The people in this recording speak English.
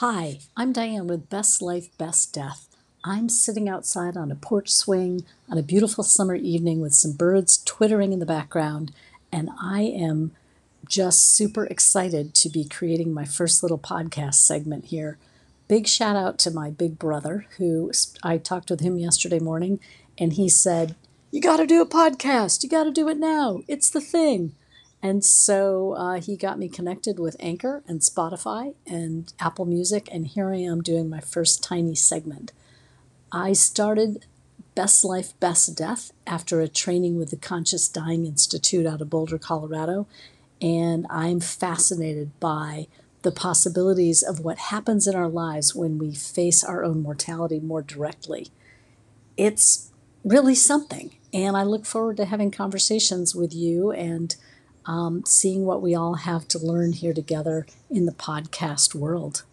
Hi, I'm Diane with Best Life, Best Death. I'm sitting outside on a porch swing on a beautiful summer evening with some birds twittering in the background, and I am just super excited to be creating my first little podcast segment here. Big shout out to my big brother, who I talked with him yesterday morning, and he said, You got to do a podcast. You got to do it now. It's the thing. And so uh, he got me connected with Anchor and Spotify and Apple Music, and here I am doing my first tiny segment. I started Best Life, Best Death after a training with the Conscious Dying Institute out of Boulder, Colorado, and I'm fascinated by the possibilities of what happens in our lives when we face our own mortality more directly. It's really something, and I look forward to having conversations with you and um, seeing what we all have to learn here together in the podcast world.